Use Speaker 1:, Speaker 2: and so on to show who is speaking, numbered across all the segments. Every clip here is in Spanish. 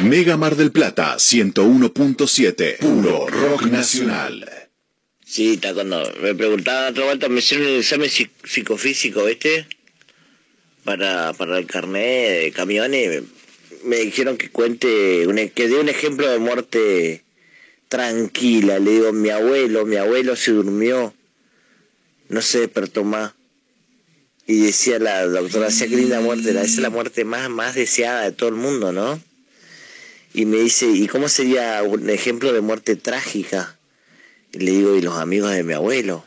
Speaker 1: Mega Mar del Plata 101.7, puro rock nacional.
Speaker 2: Sí, está cuando me preguntaba otra vuelta, me hicieron el examen psicofísico, ¿viste? Para, para el carnet de camiones, me, dijeron que cuente, un, que dé un ejemplo de muerte tranquila. Le digo, mi abuelo, mi abuelo se durmió, no se despertó más. Y decía la doctora, sea qué linda muerte, esa es la muerte más, más deseada de todo el mundo, ¿no? Y me dice, ¿y cómo sería un ejemplo de muerte trágica? Y le digo, ¿y los amigos de mi abuelo?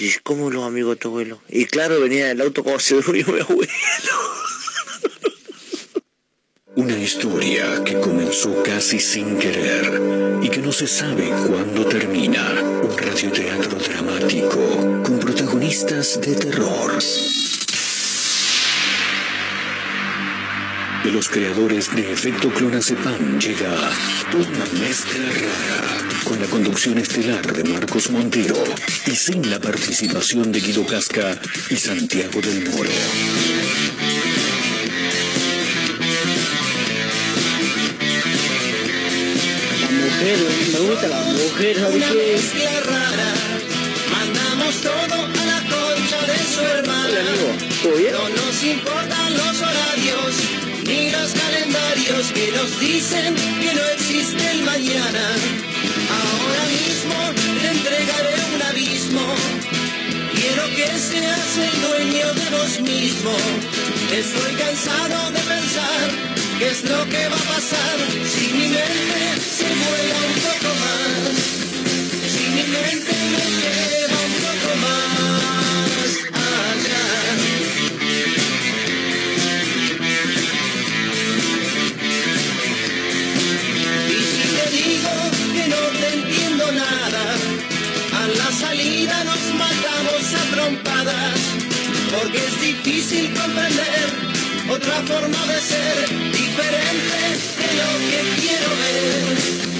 Speaker 2: Y ¿cómo los amigos de tu abuelo? Y claro, venía en el auto como se durmió mi abuelo.
Speaker 1: Una historia que comenzó casi sin querer y que no se sabe cuándo termina. Un radioteatro dramático con protagonistas de terror. De los creadores de Efecto Clonazepam llega una mezcla rara con la conducción estelar de Marcos Montero y sin la participación de Guido Casca y Santiago del Moro.
Speaker 3: La mujer, me gusta la mujer,
Speaker 4: Una mezcla rara, mandamos todo a la concha de su hermana.
Speaker 3: Hola, amigo. ¿Todo bien?
Speaker 4: No nos importan los horarios los calendarios que nos dicen que no existe el mañana. Ahora mismo le entregaré un abismo. Quiero que seas el dueño de vos mismo. Estoy cansado de pensar qué es lo que va a pasar si mi mente se vuela un poco más. Si mi mente otra forma de ser, diferente de lo que quiero ver,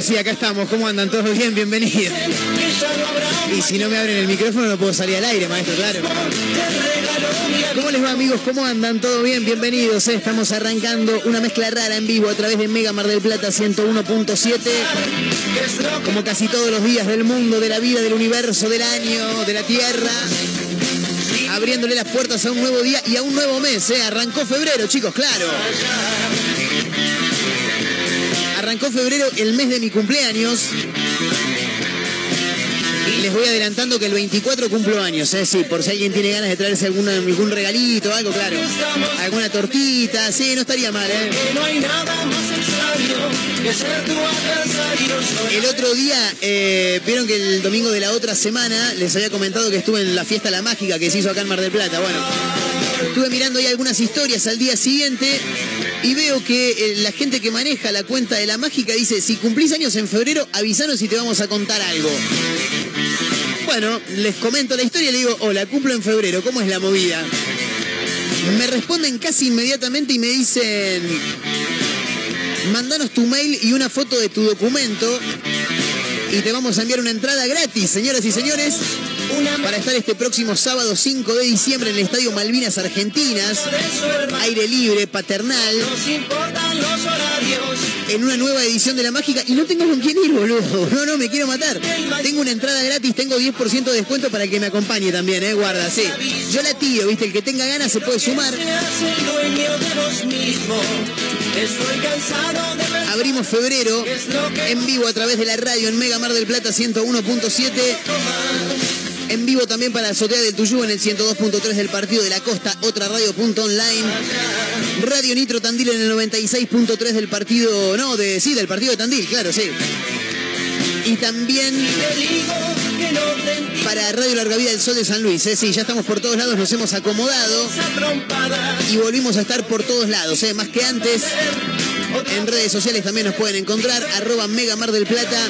Speaker 3: Sí, acá estamos. ¿Cómo andan todos bien? Bienvenidos. Y si no me abren el micrófono no puedo salir al aire, maestro, claro. ¿Cómo les va amigos? ¿Cómo andan? ¿Todo bien? Bienvenidos. eh. Estamos arrancando una mezcla rara en vivo a través de Mega Mar del Plata 101.7. Como casi todos los días del mundo, de la vida, del universo, del año, de la Tierra. Abriéndole las puertas a un nuevo día y a un nuevo mes. eh. Arrancó febrero, chicos, claro. Arrancó febrero, el mes de mi cumpleaños. Y les voy adelantando que el 24 cumplo años, ¿eh? Sí, por si alguien tiene ganas de traerse algún regalito, algo, claro. Alguna tortita, sí, no estaría mal, ¿eh? El otro día, eh, vieron que el domingo de la otra semana les había comentado que estuve en la fiesta La Mágica que se hizo acá en Mar del Plata. Bueno, estuve mirando ahí algunas historias al día siguiente y veo que eh, la gente que maneja la cuenta de La Mágica dice, si cumplís años en febrero, avisanos y te vamos a contar algo. Bueno, les comento la historia y le digo, hola, cumplo en febrero, ¿cómo es la movida? Me responden casi inmediatamente y me dicen, mandanos tu mail y una foto de tu documento y te vamos a enviar una entrada gratis, señoras y señores, para estar este próximo sábado 5 de diciembre en el Estadio Malvinas Argentinas, aire libre, paternal, en una nueva edición de La Mágica y no tengo con quién ir, boludo. No, no, me quiero matar. Tengo una entrada gratis, tengo 10% de descuento para que me acompañe también, eh, guarda, sí. Yo la tiro, viste, el que tenga ganas se puede sumar.
Speaker 4: El
Speaker 3: Abrimos febrero en vivo a través de la radio en Mega Mar del Plata 101.7. En vivo también para Azotea del Tuyú en el 102.3 del Partido de la Costa, otra radio.online. Radio Nitro Tandil en el 96.3 del partido, no, de sí, del partido de Tandil, claro, sí. Y también para Radio Larga Vida del Sol de San Luis, ¿eh? sí, ya estamos por todos lados, nos hemos acomodado y volvimos a estar por todos lados, ¿eh? más que antes. En redes sociales también nos pueden encontrar, arroba Mega Mar del Plata,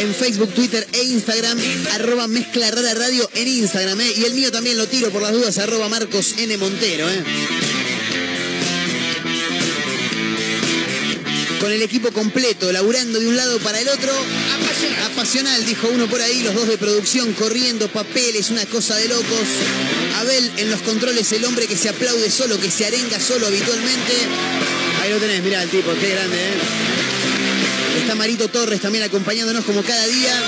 Speaker 3: en Facebook, Twitter e Instagram, arroba Mezcla Rara Radio en Instagram, ¿eh? y el mío también lo tiro por las dudas, arroba Marcos N. Montero. ¿eh? Con el equipo completo, laburando de un lado para el otro. Apasional, dijo uno por ahí, los dos de producción corriendo papeles, una cosa de locos. Abel en los controles, el hombre que se aplaude solo, que se arenga solo habitualmente. Lo tenés, mirá el tipo, qué grande, ¿eh? Está Marito Torres también acompañándonos como cada día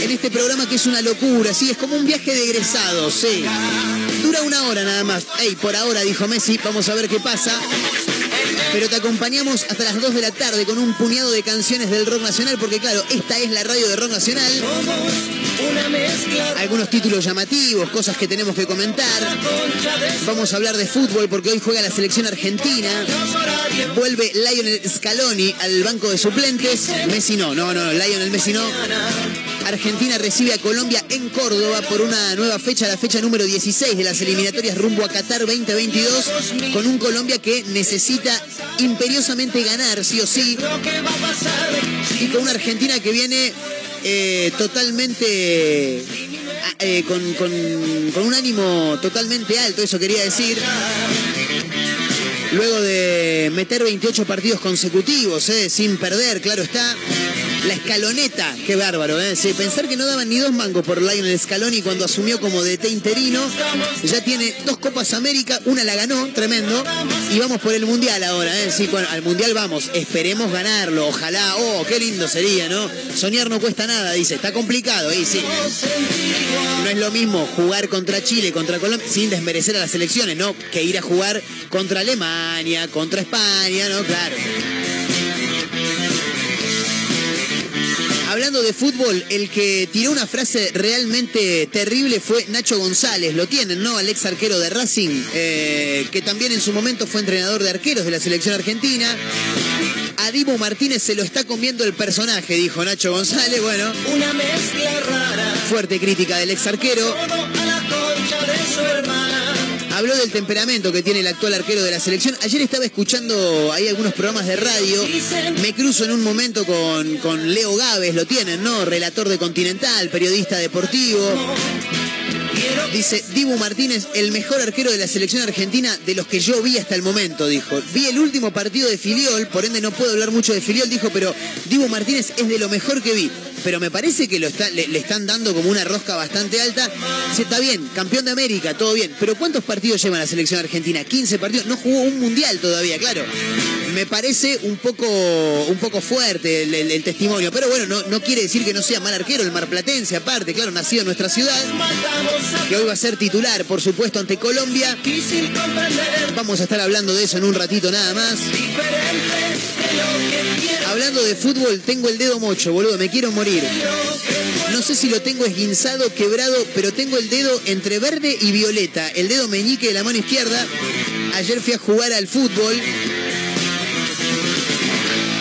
Speaker 3: en este programa que es una locura, sí, es como un viaje de egresados, sí. Dura una hora nada más. Ey, por ahora, dijo Messi, vamos a ver qué pasa. Pero te acompañamos hasta las 2 de la tarde con un puñado de canciones del rock nacional, porque claro, esta es la radio de rock nacional. Algunos títulos llamativos, cosas que tenemos que comentar. Vamos a hablar de fútbol porque hoy juega la selección argentina. Vuelve Lionel Scaloni al banco de suplentes. Messi no, no, no, Lionel Messi no. Argentina recibe a Colombia en Córdoba por una nueva fecha, la fecha número 16 de las eliminatorias rumbo a Qatar 2022, con un Colombia que necesita imperiosamente ganar, sí o sí, y con una Argentina que viene eh, totalmente eh, con, con- con un ánimo totalmente alto, eso quería decir. Luego de meter 28 partidos consecutivos, eh, sin perder, claro está. La escaloneta, qué bárbaro, ¿eh? Pensar que no daban ni dos mangos por Lionel Scaloni cuando asumió como DT interino. Ya tiene dos Copas América, una la ganó, tremendo. Y vamos por el Mundial ahora, ¿eh? Sí, bueno, al Mundial vamos, esperemos ganarlo, ojalá, oh, qué lindo sería, ¿no? Soñar no cuesta nada, dice, está complicado, y sí. No es lo mismo jugar contra Chile, contra Colombia, sin desmerecer a las selecciones, ¿no? Que ir a jugar contra Alemania, contra España, ¿no? Claro. Hablando de fútbol, el que tiró una frase realmente terrible fue Nacho González. Lo tienen, ¿no? Al ex arquero de Racing, eh, que también en su momento fue entrenador de arqueros de la selección argentina. A Dibu Martínez se lo está comiendo el personaje, dijo Nacho González. Bueno,
Speaker 5: una mezcla rara.
Speaker 3: fuerte crítica del ex arquero.
Speaker 5: Todo a la concha de.
Speaker 3: Habló del temperamento que tiene el actual arquero de la selección. Ayer estaba escuchando ahí algunos programas de radio. Me cruzo en un momento con, con Leo Gávez, lo tienen, ¿no? Relator de Continental, periodista deportivo. Dice, Dibu Martínez, el mejor arquero de la selección argentina de los que yo vi hasta el momento, dijo. Vi el último partido de Filiol, por ende no puedo hablar mucho de Filiol, dijo, pero Dibu Martínez es de lo mejor que vi. Pero me parece que lo está, le, le están dando como una rosca bastante alta. Dice, está bien, campeón de América, todo bien. Pero ¿cuántos partidos lleva la selección argentina? 15 partidos. No jugó un mundial todavía, claro. Me parece un poco, un poco fuerte el, el- el testimonio. Pero bueno, no, no quiere decir que no sea mal arquero, el marplatense aparte, claro, nacido en nuestra ciudad que hoy va a ser titular, por supuesto, ante Colombia. Vamos a estar hablando de eso en un ratito nada más. Hablando de fútbol, tengo el dedo mocho, boludo, me quiero morir. No sé si lo tengo esguinzado, quebrado, pero tengo el dedo entre verde y violeta. El dedo meñique de la mano izquierda. Ayer fui a jugar al fútbol.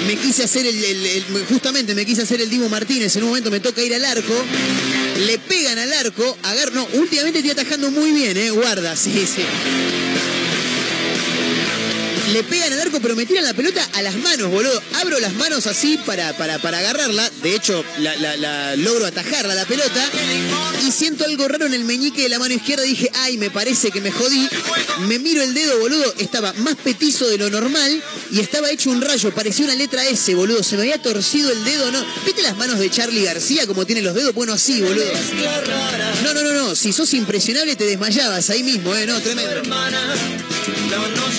Speaker 3: Me quise hacer el, justamente me quise hacer el Divo Martínez. En un momento me toca ir al arco. Le pegan al arco. Agar, no, últimamente estoy atajando muy bien, eh. Guarda, sí, sí. Le pegan al arco, pero me tiran la pelota a las manos, boludo. Abro las manos así para, para, para agarrarla. De hecho, la, logro atajarla la pelota. Y siento algo raro en el meñique de la mano izquierda. Dije, ay, me parece que me jodí. Me miro el dedo, boludo. Estaba más petizo de lo normal y estaba hecho un rayo. Parecía una letra S, boludo. Se me había torcido el dedo, ¿no? ¿Viste las manos de Charlie García como tiene los dedos? Bueno, así, boludo. No, no, no, no. Si sos impresionable te desmayabas ahí mismo, ¿eh? No, tremendo.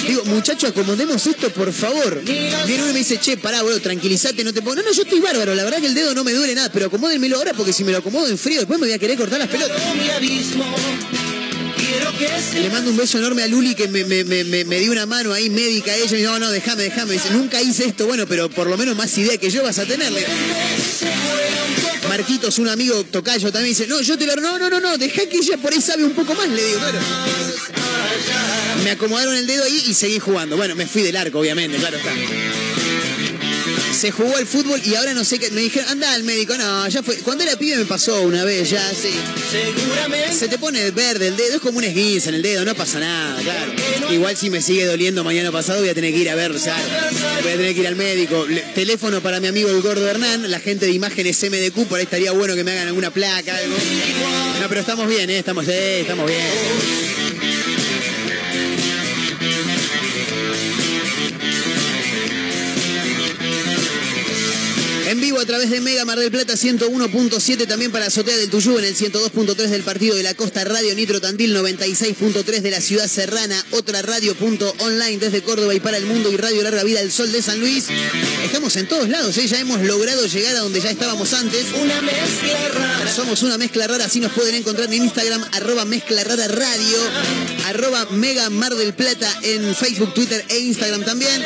Speaker 3: Digo, muchachos, acomodemos esto, por favor. Viene uno y me dice, che, pará, boludo, tranquilízate, no te pongo. No, no, yo estoy bárbaro, la verdad que el dedo no me duele nada, pero acomódenmelo ahora porque si me lo acomodo en frío, después me voy a querer cortar las pelotas. Le mando un beso enorme a Luli que me, me, me, me dio una mano ahí médica ella y no, no, déjame, déjame. Dice, nunca hice esto, bueno, pero por lo menos más idea que yo vas a tenerle. Marquitos, un amigo tocayo, también dice, no, yo te lo... No, no, no, no, deja que ella por ahí sabe un poco más, le digo, claro. Me acomodaron el dedo ahí y seguí jugando. Bueno, me fui del arco, obviamente, claro está se jugó al fútbol y ahora no sé qué. Me dijeron, anda al médico. No, ya fue. Cuando era pibe me pasó una vez, ya, sí. Se te pone verde el dedo, es como un esguince en el dedo, no pasa nada, claro. Igual si me sigue doliendo mañana pasado voy a tener que ir a ver, voy a tener que ir al médico. teléfono para mi amigo el gordo Hernán, la gente de imágenes MDQ, por ahí estaría bueno que me hagan alguna placa, algo. No, pero estamos bien, ¿eh? Estamos, eh, estamos bien. Vivo a través de Mega Mar del Plata 101.7, también para Azotea del Tuyú en el 102.3 del Partido de la Costa, Radio Nitro Tandil 96.3 de la Ciudad Serrana, otra radio.online desde Córdoba y para el mundo y Radio Larga Vida del Sol de San Luis. Estamos en todos lados, ¿eh? ya hemos logrado llegar a donde ya estábamos antes.
Speaker 5: Una mezcla rara.
Speaker 3: Somos una mezcla rara, así nos pueden encontrar en Instagram, arroba mezcla rara radio, arroba Mega Mar del Plata en Facebook, Twitter e Instagram también.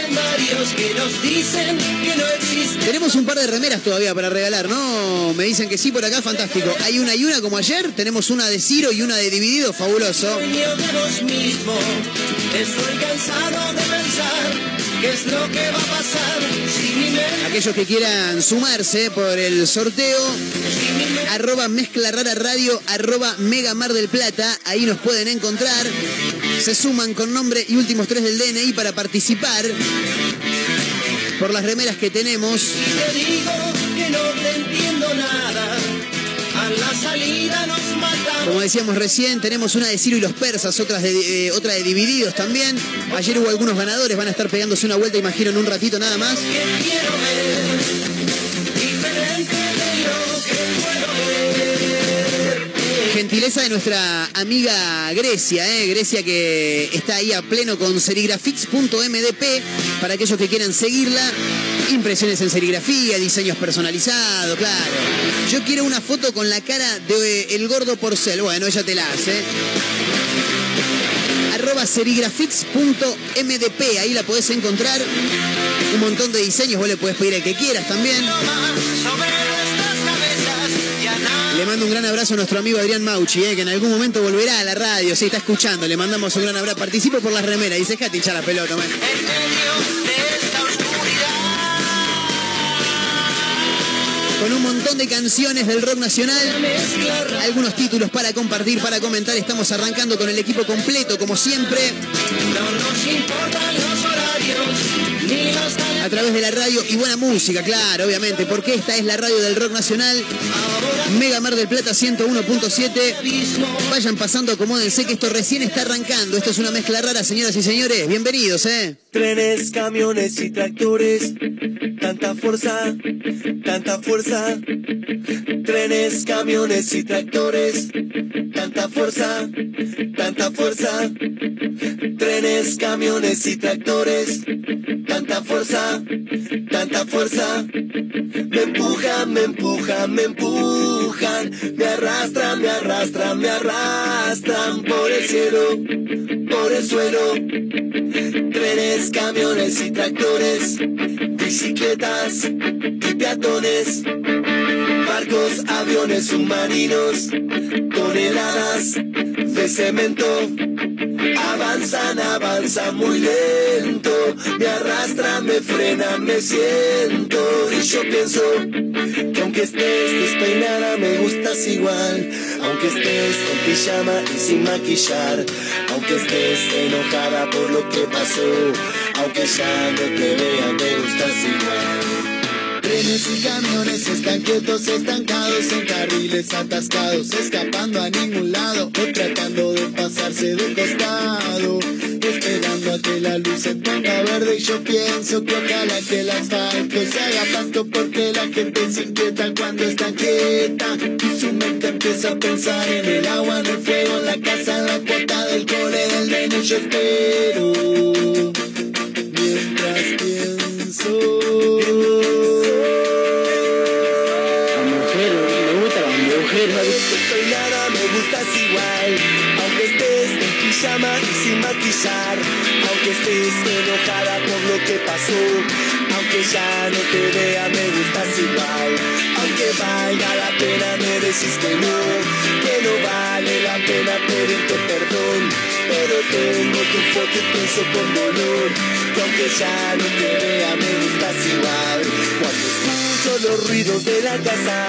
Speaker 5: Que nos dicen que no existe.
Speaker 3: Tenemos un par de remeras todavía para regalar, ¿no? Me dicen que sí por acá, fantástico. Hay una y una como ayer, tenemos una de Ciro y una de Dividido, fabuloso.
Speaker 5: Estoy cansado de pensar qué es lo que va a pasar
Speaker 3: Aquellos que quieran sumarse por el sorteo, arroba mezcla rara radio, arroba mega mar del plata, ahí nos pueden encontrar. Se suman con nombre y últimos tres del DNI para participar por las remeras que tenemos.
Speaker 5: te digo que no te entiendo nada. A la salida nos matamos.
Speaker 3: Como decíamos recién, tenemos una de Ciro y los persas, otras de, eh, otra de Divididos también. Ayer hubo algunos ganadores, van a estar pegándose una vuelta, imagino, en un ratito nada más. Gentileza de nuestra amiga Grecia, ¿eh? Grecia que está ahí a pleno con serigrafix.mdp para aquellos que quieran seguirla. Impresiones en serigrafía, diseños personalizados, claro. Yo quiero una foto con la cara de El Gordo Porcel. Bueno, ella te la hace. Arroba serigrafix.mdp, ahí la podés encontrar. Un montón de diseños, vos le podés pedir el que quieras también. Mando un gran abrazo a nuestro amigo Adrián Mauchi, eh, que en algún momento volverá a la radio. Si está escuchando, le mandamos un gran abrazo. Participo por las remeras. Dice, déjate hinchar la pelota, man. con un montón de canciones del rock nacional, algunos títulos para compartir, para comentar. Estamos arrancando con el equipo completo, como siempre. A través de la radio y buena música, claro, obviamente, porque esta es la radio del rock nacional. Mega Mar del Plata 101.7. Vayan pasando, acomódense que esto recién está arrancando. Esto es una mezcla rara, señoras y señores. Bienvenidos, ¿eh?
Speaker 5: Trenes, camiones y tractores. Tanta fuerza, tanta fuerza. Trenes, camiones y tractores. Tanta fuerza, tanta fuerza. Trenes, camiones y tractores. Tanta fuerza, tanta fuerza. Me empujan, me empujan, me empujan. Me arrastran, me arrastran, me arrastran por el cielo, por el suelo. Trenes, camiones y tractores. Bicicletas y peatones. Barcos, aviones submarinos. Toneladas de cemento. Avanzan, avanzan muy lento. Me arrastran, me frenan, me siento. Y yo pienso que aunque estés despeinada, me gustas igual. Aunque estés con pijama y sin maquillar. Aunque estés enojada por lo que pasó. Aunque ya no te vean, me gustas igual. Trenes y camiones están quietos, estancados en carriles atascados, escapando a ningún lado o tratando de pasarse de costado, esperando a que la luz se ponga verde y yo pienso que ojalá que el asfalto se haga pasto porque la gente se inquieta cuando está quieta y su mente empieza a pensar en el agua, en el fuego, en la casa, en la cuota del cole, del nene, yo espero mientras pienso. Aunque estés enojada por lo que pasó, aunque ya no te vea me gustas igual, aunque valga la pena me decís que no, que no vale la pena pedirte perdón, pero tengo tu foto y pienso con dolor, que aunque ya no te vea me gustas igual, cuando escucho los ruidos de la casa,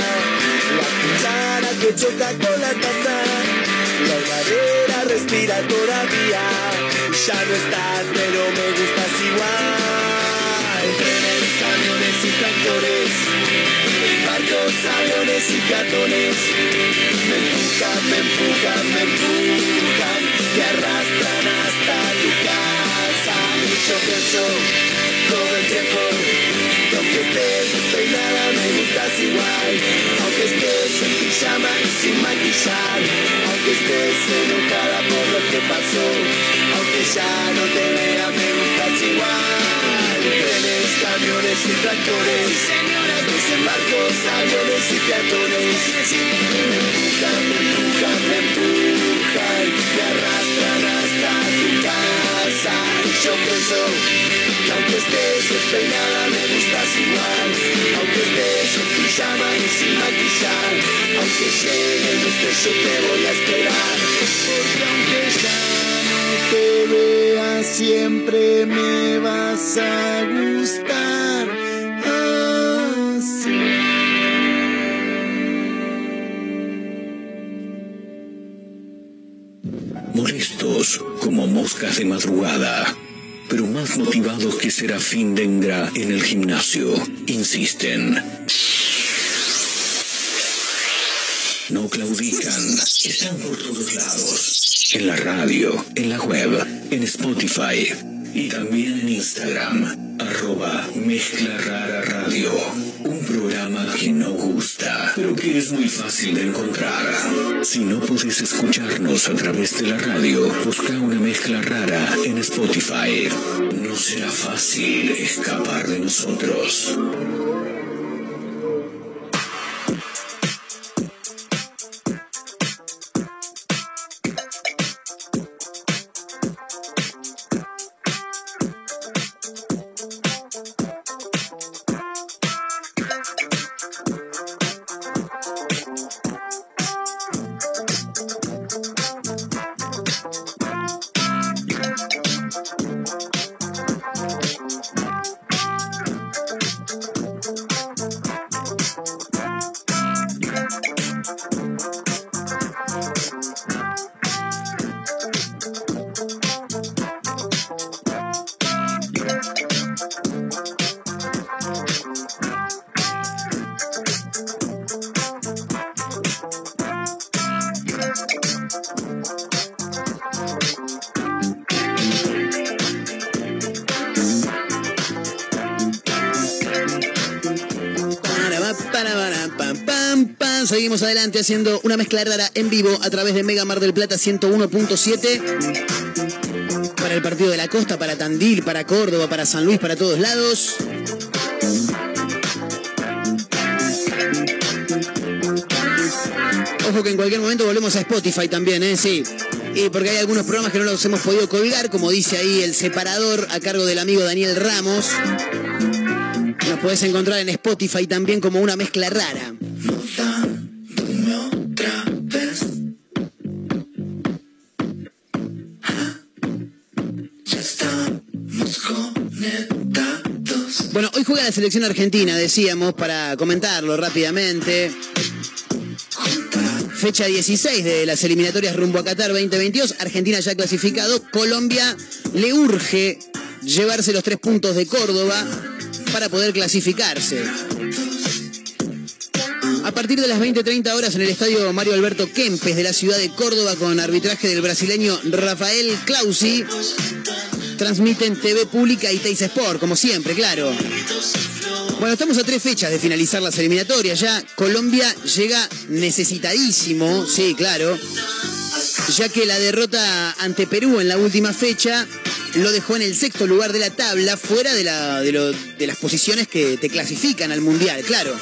Speaker 5: la cuchara que choca con la taza la madera respira todavía. Ya no estás, pero me gustas igual. Trenes, camiones y tractores. Barcos, aviones y peatones. Me empujan, me empujan, me empujan. Me arrastran hasta tu casa. Pienso todo el tiempo. Aunque me gustas igual. Aunque estés en pijama y sin maquillar que estés enojada por lo que pasó, aunque ya no te vea me gustas igual. Trenes, camiones y tractores, señoras, desembarcos, aviones y peatones, me empujan, me empujan, me empujan, me arrastran hasta tu casa. Y yo pienso que aunque estés despeinada me gustas igual, aunque estés en pijama y sin maquillar. Aunque llegue el yo te voy a esperar. Porque aunque ya te vea, siempre me vas a gustar. Así.
Speaker 1: Molestos como moscas de madrugada pero más motivados que Serafín Dengra en el gimnasio, insisten. no claudican, están por todos lados. En la radio, en la web, en Spotify y también en Instagram, arroba Mezcla Rara Radio. Un programa que no gusta, pero que es muy fácil de encontrar. Si no podés escucharnos a través de la radio, busca una mezcla rara en Spotify. No será fácil escapar de nosotros.
Speaker 3: Haciendo una mezcla rara en vivo a través de Mega Mar del Plata 101.7 para el partido de la costa, para Tandil, para Córdoba, para San Luis, para todos lados. Ojo que en cualquier momento volvemos a Spotify también, ¿eh? Sí. Y porque hay algunos programas que no los hemos podido colgar, como dice ahí el separador a cargo del amigo Daniel Ramos. Nos puedes encontrar en Spotify también como una mezcla rara. Selección argentina, decíamos, para comentarlo rápidamente. Fecha 16 de las eliminatorias rumbo a Qatar 2022. Argentina ya clasificado. Colombia le urge llevarse los tres puntos de Córdoba para poder clasificarse. A partir de las 20-30 horas en el estadio Mario Alberto Kempes de la ciudad de Córdoba con arbitraje del brasileño Rafael Clausi, transmiten TV Pública y Teis Sport, como siempre, claro. Bueno, estamos a tres fechas de finalizar las eliminatorias ya. Colombia llega necesitadísimo, sí, claro, ya que la derrota ante Perú en la última fecha lo dejó en el sexto lugar de la tabla, fuera de, la, de, de las posiciones que te clasifican al Mundial, claro.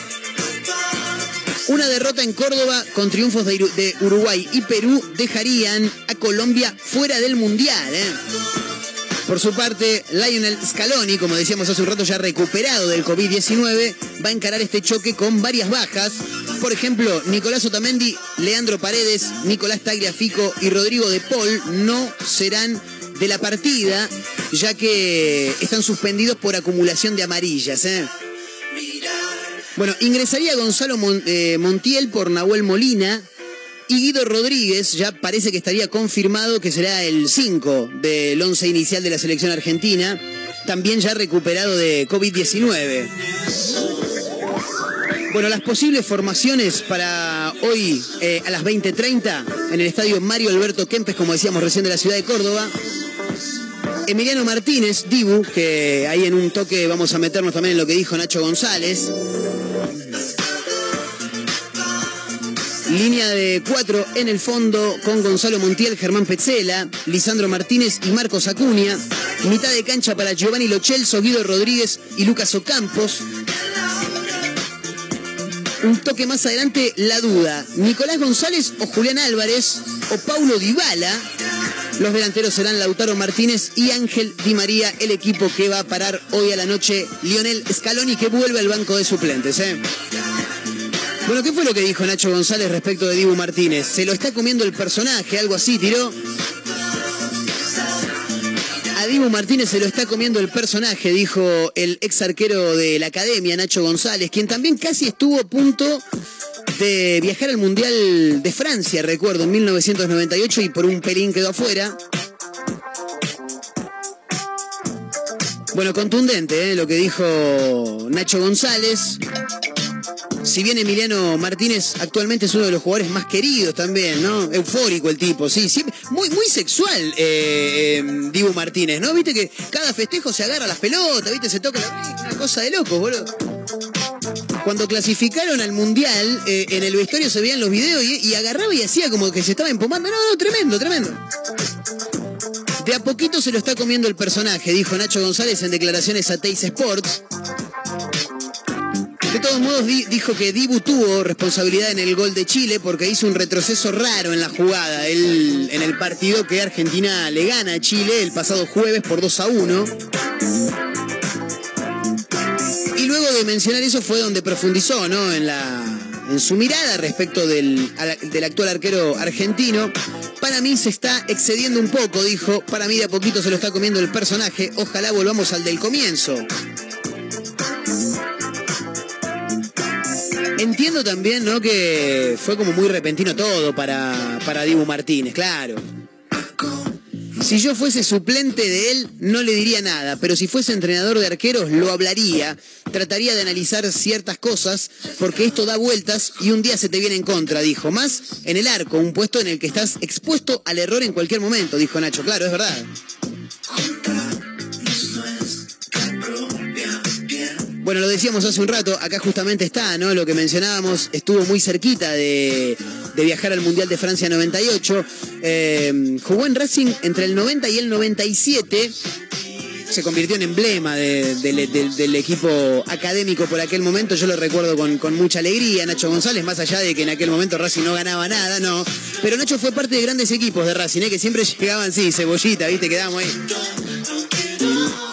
Speaker 3: Una derrota en Córdoba con triunfos de Uruguay y Perú dejarían a Colombia fuera del Mundial. ¿eh? Por su parte, Lionel Scaloni, como decíamos hace un rato, ya recuperado del COVID-19, va a encarar este choque con varias bajas. Por ejemplo, Nicolás Otamendi, Leandro Paredes, Nicolás Tagliafico y Rodrigo de Paul no serán de la partida, ya que están suspendidos por acumulación de amarillas. ¿eh? Bueno, ingresaría Gonzalo eh, Montiel por Nahuel Molina, y Guido Rodríguez ya parece que estaría confirmado que será el 5 del 11 inicial de la selección argentina, también ya recuperado de COVID-19. Bueno, las posibles formaciones para hoy eh, a las 20.30 en el estadio Mario Alberto Kempes, como decíamos recién de la ciudad de Córdoba. Emiliano Martínez, Dibu, que ahí en un toque vamos a meternos también en lo que dijo Nacho González. Línea de cuatro en el fondo con Gonzalo Montiel, Germán Petzela, Lisandro Martínez y Marcos Acuña. Mitad de cancha para Giovanni Lochelso, Guido Rodríguez y Lucas Ocampos. Un toque más adelante, la duda. Nicolás González o Julián Álvarez o Paulo Dybala. Los delanteros serán Lautaro Martínez y Ángel Di María, el equipo que va a parar hoy a la noche Lionel Scaloni, que vuelve al banco de suplentes. ¿eh? Bueno, ¿qué fue lo que dijo Nacho González respecto de Dibu Martínez? Se lo está comiendo el personaje, algo así, tiró. A Dibu Martínez se lo está comiendo el personaje, dijo el ex arquero de la academia, Nacho González, quien también casi estuvo a punto de viajar al Mundial de Francia, recuerdo, en 1998 y por un pelín quedó afuera. Bueno, contundente ¿eh? lo que dijo Nacho González si bien Emiliano Martínez actualmente es uno de los jugadores más queridos también, ¿no? Eufórico el tipo, sí, muy, muy sexual eh, em, Dibu Martínez, ¿no? Viste que cada festejo se agarra las pelotas, viste, se toca la una cosa de locos, boludo. Cuando clasificaron al Mundial, eh, en el vestuario se veían los videos y, agarraba y hacía como que se estaba empomando. No, no, tremendo, tremendo. De a poquito se lo está comiendo el personaje, dijo Nacho González en declaraciones a Teis Sports. De todos modos, dijo que Dibu tuvo responsabilidad en el gol de Chile porque hizo un retroceso raro en la jugada. en el partido que Argentina le gana a Chile el pasado jueves por 2 a 1. Y luego de mencionar eso fue donde profundizó, ¿no? En la, en su mirada respecto del, del, actual arquero argentino. Para mí se está excediendo un poco, dijo. Para mí de a poquito se lo está comiendo el personaje. Ojalá volvamos al del comienzo. Entiendo también, ¿no? Que fue como muy repentino todo para, para Dibu Martínez, claro. Si yo fuese suplente de él, no le diría nada, pero si fuese entrenador de arqueros, lo hablaría, trataría de analizar ciertas cosas, porque esto da vueltas y un día se te viene en contra, dijo. Más en el arco, un puesto en el que estás expuesto al error en cualquier momento, dijo Nacho. Claro, es verdad. Bueno, lo decíamos hace un rato, acá justamente está, ¿no? Lo que mencionábamos, estuvo muy cerquita de, viajar al Mundial de Francia 98. Eh, jugó en Racing entre el 90 y el 97 se convirtió en emblema del equipo académico por aquel momento. Yo lo recuerdo con, con, mucha alegría. Nacho González, más allá de que en aquel momento Racing no ganaba nada, no. Pero Nacho fue parte de grandes equipos de Racing, ¿eh? que siempre llegaban, sí, cebollita, ¿viste? Quedamos ahí.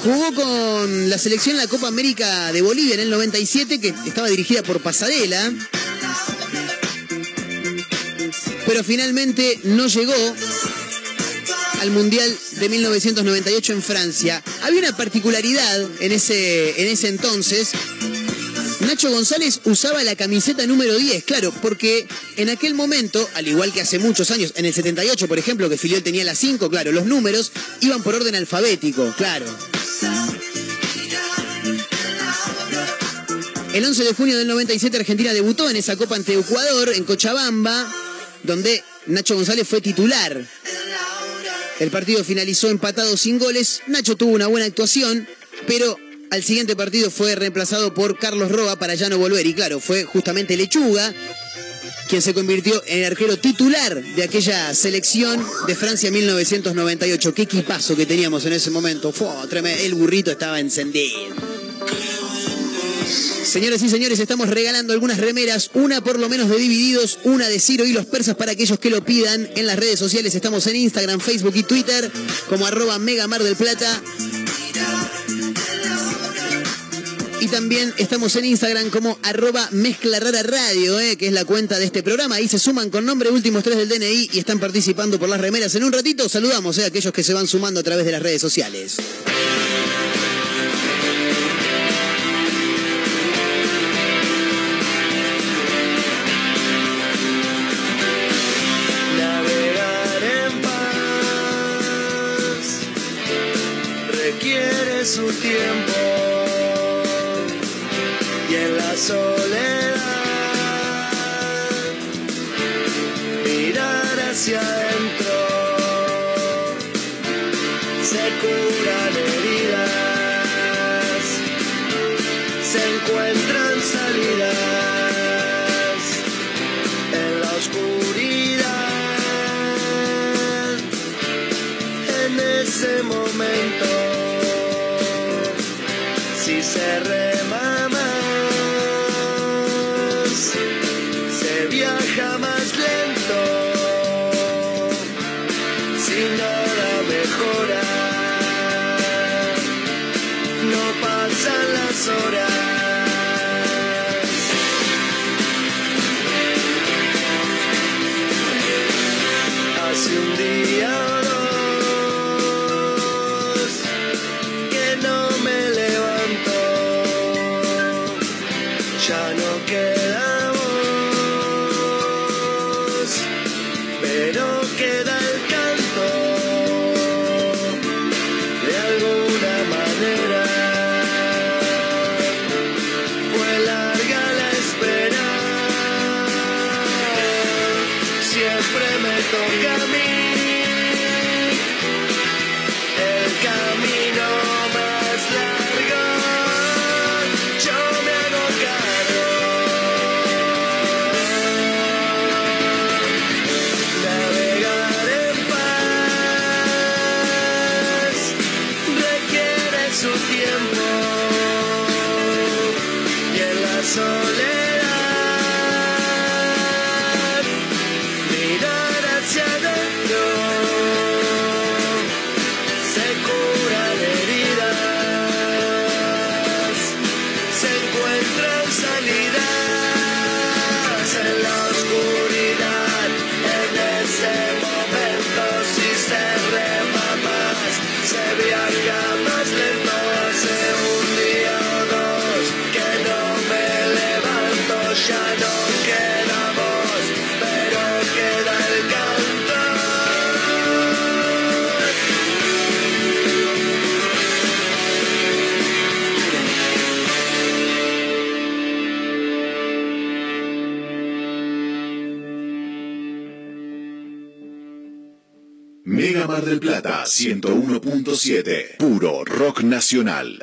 Speaker 3: Jugó con la selección en la Copa América de Bolivia en el 97, que estaba dirigida por Pasadela. Pero finalmente no llegó al Mundial de 1998 en Francia. Había una particularidad en ese, en ese entonces. Nacho González usaba la camiseta número 10, claro, porque en aquel momento, al igual que hace muchos años, en el 78, por ejemplo, que Filiol tenía la 5, claro, los números iban por orden alfabético, claro. El 11 de junio del 97 Argentina debutó en esa Copa ante Ecuador, en Cochabamba, donde Nacho González fue titular. El partido finalizó empatado sin goles. Nacho tuvo una buena actuación, pero al siguiente partido fue reemplazado por Carlos Roa para ya no volver. Y claro, fue justamente Lechuga quien se convirtió en el arquero titular de aquella selección de Francia 1998. Qué equipazo que teníamos en ese momento. Fue, el burrito estaba encendido. Señoras y señores, estamos regalando algunas remeras, una por lo menos de Divididos, una de Ciro y los persas para aquellos que lo pidan en las redes sociales. Estamos en Instagram, Facebook y Twitter como arroba Mega Mar del Plata. Y también estamos en Instagram como arroba Mezcla Radio, eh, que es la cuenta de este programa. Ahí se suman con nombre últimos tres del DNI y están participando por las remeras. En un ratito saludamos eh, a aquellos que se van sumando a través de las redes sociales.
Speaker 5: Su tiempo. Y en la soledad siempre me toca a mí
Speaker 1: del Plata 101.7. Puro rock nacional.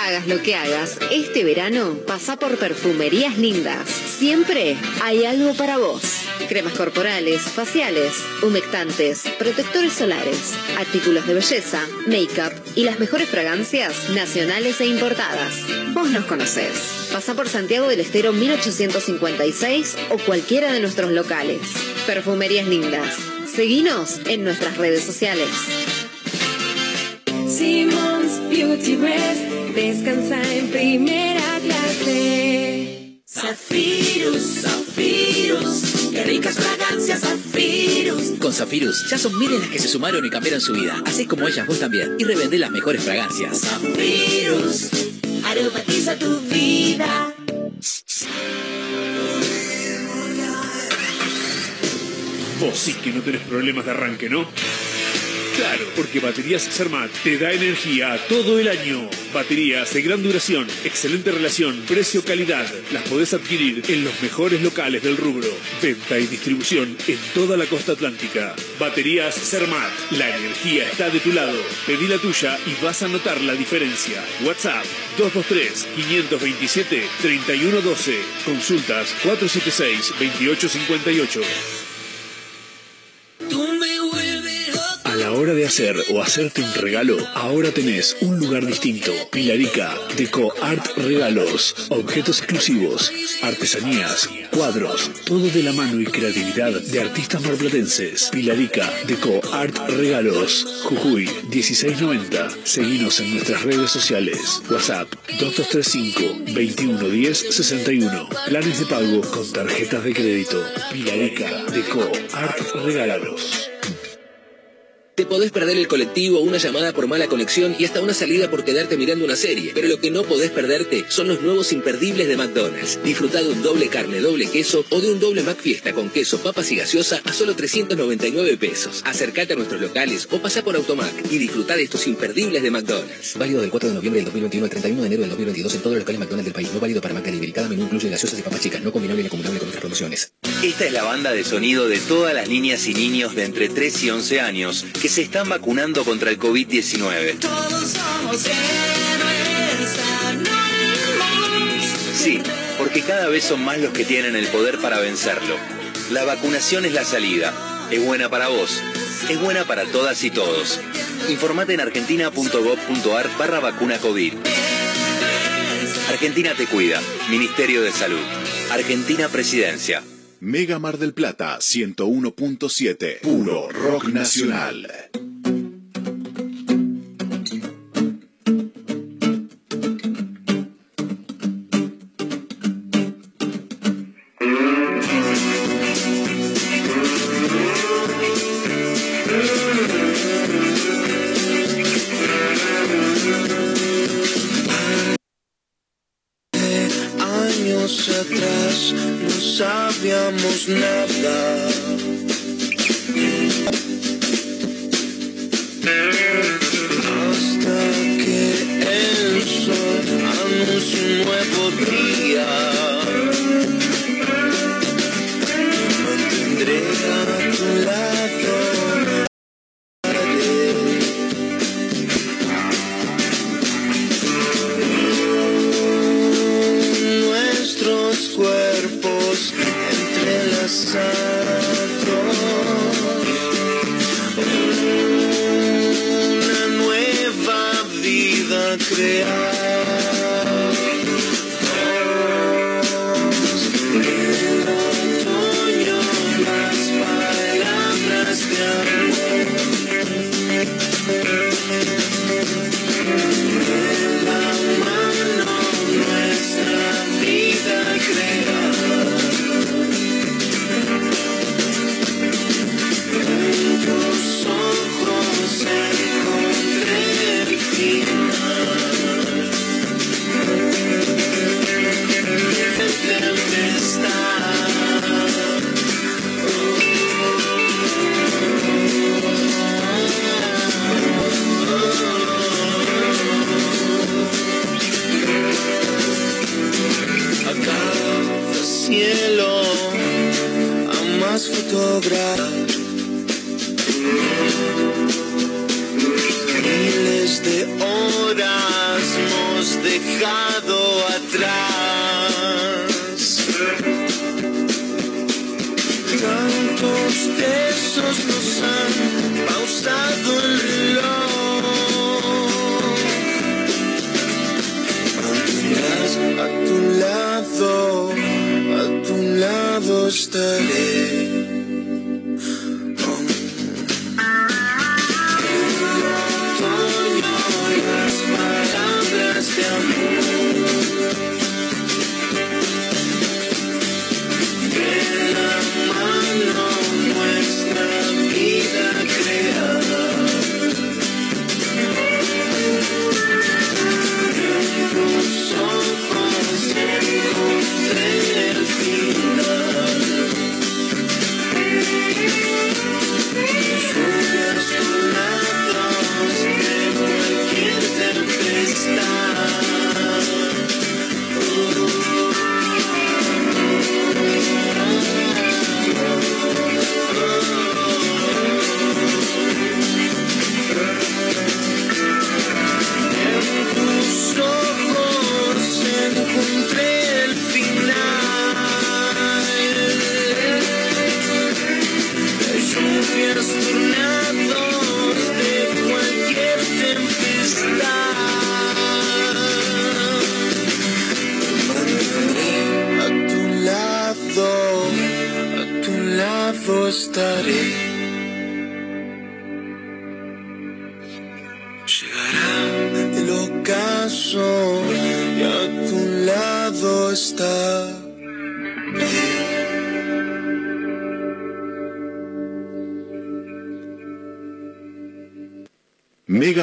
Speaker 6: Hagas lo que hagas, este verano pasa por Perfumerías Lindas. Siempre hay algo para vos. Cremas corporales, faciales, humectantes, protectores solares, artículos de belleza, make-up y las mejores fragancias nacionales e importadas. Vos nos conocés. Pasa por Santiago del Estero 1856 o cualquiera de nuestros locales. Perfumerías Lindas. Seguinos en nuestras redes sociales.
Speaker 7: Simmons Beauty Rest descansa en primera clase.
Speaker 4: Zafirus, Zafirus, qué ricas fragancias Zafirus.
Speaker 8: Con Zafirus ya son miles las que se sumaron y cambiaron su vida, así como ellas vos también, y revendé las mejores fragancias.
Speaker 4: Zafirus, aromatiza tu vida.
Speaker 9: Vos sí que no tenés problemas de arranque, ¿no? Claro, porque Baterías Sermat te da energía todo el año. Baterías de gran duración, excelente relación, precio-calidad. Las podés adquirir en los mejores locales del rubro. Venta y distribución en toda la costa atlántica. Baterías Sermat. La energía está de tu lado. Pedí la tuya y vas a notar la diferencia. WhatsApp 223-527-3112. Consultas 476-2858. Hora de hacer o hacerte un regalo, ahora tenés un lugar distinto. Pilarica, Deco Art Regalos, objetos exclusivos, artesanías, cuadros, todo de la mano y creatividad de artistas marplatenses. Pilarica, Deco Art Regalos, Jujuy 1690. Seguinos en nuestras redes sociales. WhatsApp 2235 2110 61. Planes de pago con tarjetas de crédito. Pilarica, Deco Art Regalos.
Speaker 10: Te podés perder el colectivo, una llamada por mala conexión y hasta una salida por quedarte mirando una serie. Pero lo que no podés perderte son los nuevos imperdibles de McDonald's. Disfruta de un doble carne, doble queso o de un doble McFiesta con queso, papas y gaseosa a solo 399 pesos. Acércate a nuestros locales o pasa por Automac y disfruta de estos imperdibles de McDonald's. Válido del 4 de noviembre del 2021 al 31 de enero del 2022 en todos los locales McDonald's del país. No válido para McDelivery. Cada menú incluye gaseosas y papas chicas. No combinable ni acumulable con otras promociones.
Speaker 11: Esta es la banda de sonido de todas las niñas y niños de entre 3 y 11 años que se están vacunando contra el COVID-19.
Speaker 4: Todos somos héroes anónimos.
Speaker 11: Sí, porque cada vez son más los que tienen el poder para vencerlo. La vacunación es la salida. Es buena para vos. Es buena para todas y todos. Informate en argentina.gov.ar barra vacuna COVID. Argentina te cuida. Ministerio de Salud. Argentina Presidencia.
Speaker 5: Mega Mar del Plata 101.7. Puro rock nacional.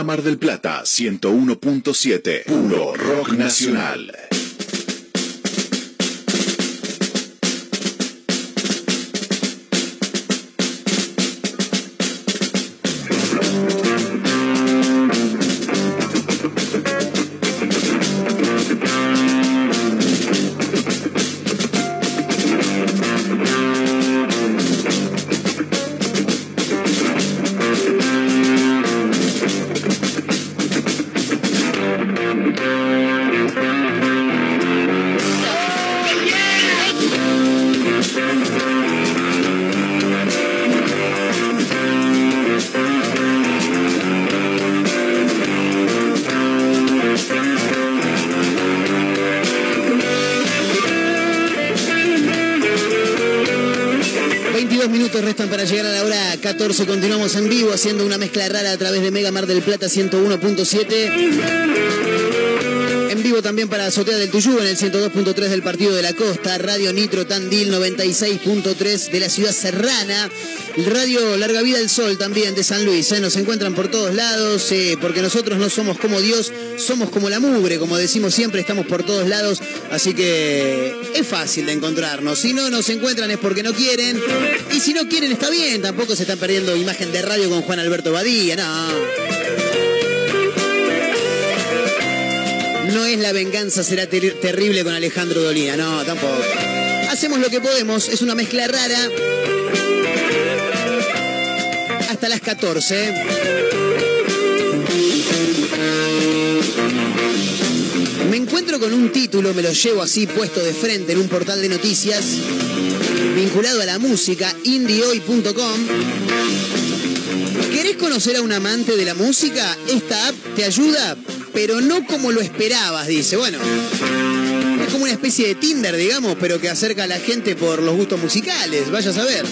Speaker 12: Mar del Plata 101.7, puro rock nacional.
Speaker 3: Haciendo una mezcla rara a través de Mega Mar del Plata 101.7. También para Azotea del Tuyú en el 102.3 del Partido de la Costa, Radio Nitro Tandil 96.3 de la ciudad serrana, Radio Larga Vida del Sol también de San Luis. ¿eh? Nos encuentran por todos lados eh, porque nosotros no somos como Dios, somos como la mugre, como decimos siempre, estamos por todos lados, así que es fácil de encontrarnos. Si no nos encuentran es porque no quieren y si no quieren está bien, tampoco se están perdiendo imagen de radio con Juan Alberto Badía, no. No es la venganza será ter- terrible con Alejandro Dolina, no, tampoco. Hacemos lo que podemos, es una mezcla rara. Hasta las 14. Me encuentro con un título, me lo llevo así puesto de frente en un portal de noticias vinculado a la música, indiehoy.com. ¿Querés conocer a un amante de la música? Esta app te ayuda, pero no como lo esperabas, dice. Bueno, es como una especie de Tinder, digamos, pero que acerca a la gente por los gustos musicales, vaya a saber.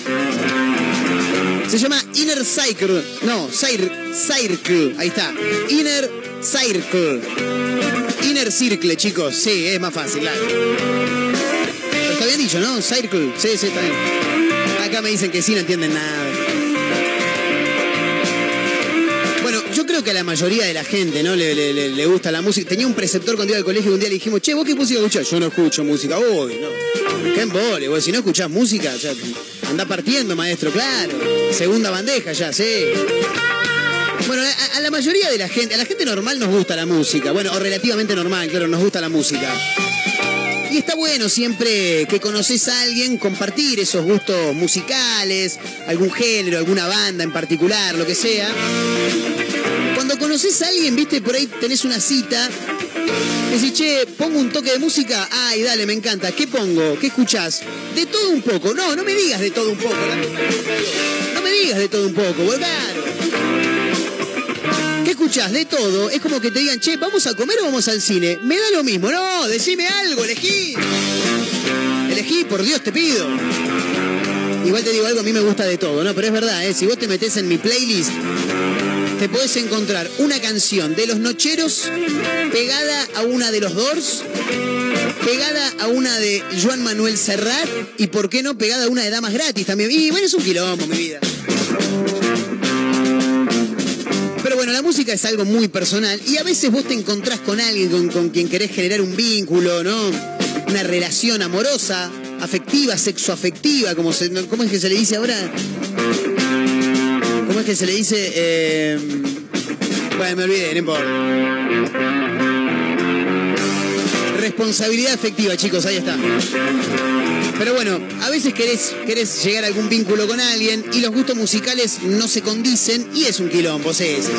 Speaker 3: Se llama Inner Circle. No, Cir- Circle. Ahí está. Inner Circle. Inner Circle, chicos. Sí, es más fácil, está bien dicho, ¿no? Circle. Sí, sí, está bien. Acá me dicen que sí, no entienden nada. Que a la mayoría de la gente, ¿no? Le gusta la música. Tenía un preceptor cuando iba al colegio y un día le dijimos, che, ¿vos qué música escuchás? Yo no escucho música. Uy, no. ¿Qué embole? Vos, si no escuchás música, ya anda partiendo, maestro, claro. Segunda bandeja ya, sí. Bueno, a, a la mayoría de la gente, a la gente normal nos gusta la música. Bueno, o relativamente normal, claro, nos gusta la música. Y está bueno siempre que conoces a alguien compartir esos gustos musicales, algún género, alguna banda en particular, lo que sea. Conoces a alguien, viste, por ahí tenés una cita, decís, che, pongo un toque de música, ay, dale, me encanta, ¿qué pongo? ¿Qué escuchás? De todo un poco, no, no me digas de todo un poco, no me digas de todo un poco, claro. ¿Qué escuchás? De todo. Es como que te digan, che, ¿vamos a comer o vamos al cine? Me da lo mismo. No, decime algo, elegí. Elegí, por Dios te pido. Igual te digo algo, a mí me gusta de todo, ¿no? Pero es verdad, ¿eh? Si vos te metés en mi playlist, te podés encontrar una canción de Los Nocheros pegada a una de los Doors, pegada a una de Joan Manuel Serrat y, ¿por qué no, pegada a una de Damas Gratis también? Y bueno, es un quilombo, mi vida. Pero bueno, la música es algo muy personal y a veces vos te encontrás con alguien con, con quien querés generar un vínculo, ¿no? Una relación amorosa, afectiva, sexoafectiva, como ¿cómo es que se le dice ahora? ¿Cómo es que se le dice? Eh, bueno, me olvidé, no importa. Responsabilidad afectiva, chicos, ahí está. Pero bueno, a veces querés, querés llegar a algún vínculo con alguien y los gustos musicales no se condicen y es un quilombo, sí, es.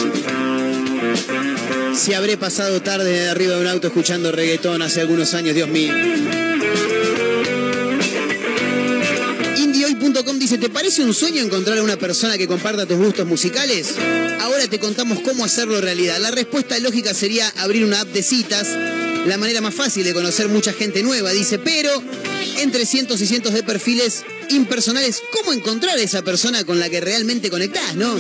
Speaker 3: Si habré pasado tarde de arriba de un auto escuchando reggaetón hace algunos años, Dios mío. Dice, ¿te parece un sueño encontrar a una persona que comparta tus gustos musicales? Ahora te contamos cómo hacerlo realidad. La respuesta lógica sería abrir una app de citas la manera más fácil de conocer mucha gente nueva, dice, pero entre cientos y cientos de perfiles impersonales, ¿cómo encontrar a esa persona con la que realmente conectás, no?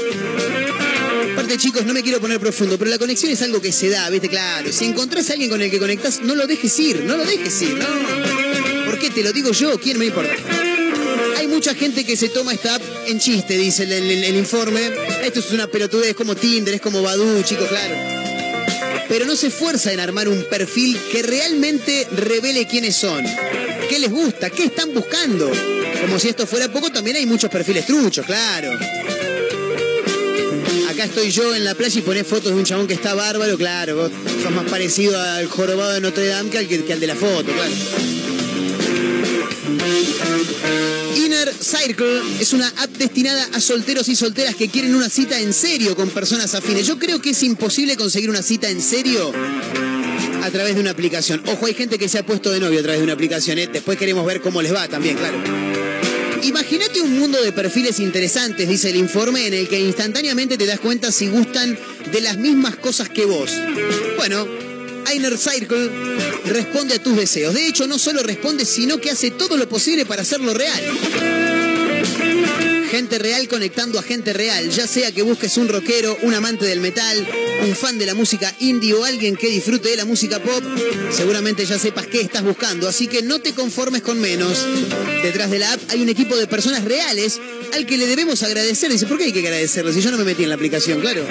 Speaker 3: Aparte, chicos, no me quiero poner profundo, pero la conexión es algo que se da, ¿viste? Claro, si encontrás a alguien con el que conectás, no lo dejes ir, no lo dejes ir, no. ¿Por qué? Te lo digo yo, ¿quién me importa? Mucha gente que se toma esta en chiste, dice el, informe. Esto es una pelotudez, es como Tinder, es como Badoo, chicos, claro. Pero no se esfuerza en armar un perfil que realmente revele quiénes son, qué les gusta, qué están buscando. Como si esto fuera poco, también hay muchos perfiles truchos, claro. Acá estoy yo en la playa y ponés fotos de un chabón que está bárbaro, claro. Vos sos más parecido al jorobado de Notre Dame que al, que al de la foto, claro. Circle es una app destinada a solteros y solteras que quieren una cita en serio con personas afines. Yo creo que es imposible conseguir una cita en serio a través de una aplicación. Ojo, hay gente que se ha puesto de novio a través de una aplicación. ¿eh? Después queremos ver cómo les va también, claro. Imagínate un mundo de perfiles interesantes, dice el informe, en el que instantáneamente te das cuenta si gustan de las mismas cosas que vos. Bueno, Inner Circle responde a tus deseos. De hecho, no solo responde, sino que hace todo lo posible para hacerlo real. Gente real conectando a gente real, ya sea que busques un rockero, un amante del metal, un fan de la música indie o alguien que disfrute de la música pop, seguramente ya sepas qué estás buscando, así que no te conformes con menos. Detrás de la app hay un equipo de personas reales al que le debemos agradecer. Dice, ¿por qué hay que agradecerle si yo no me metí en la aplicación? Claro.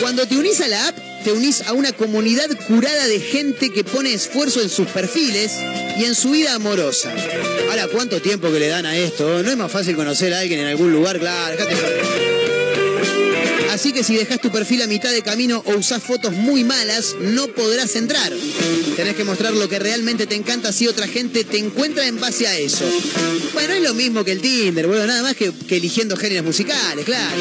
Speaker 3: Cuando te unís a la app, te unís a una comunidad curada de gente que pone esfuerzo en sus perfiles y en su vida amorosa. Ahora, ¿cuánto tiempo que le dan a esto? ¿No es más fácil conocer a alguien en algún lugar? Claro, dejate. Así que si dejas tu perfil a mitad de camino o usás fotos muy malas, no podrás entrar. Tenés que mostrar lo que realmente te encanta si otra gente te encuentra en base a eso. Bueno, es lo mismo que el Tinder, bueno, nada más que, eligiendo géneros musicales, claro.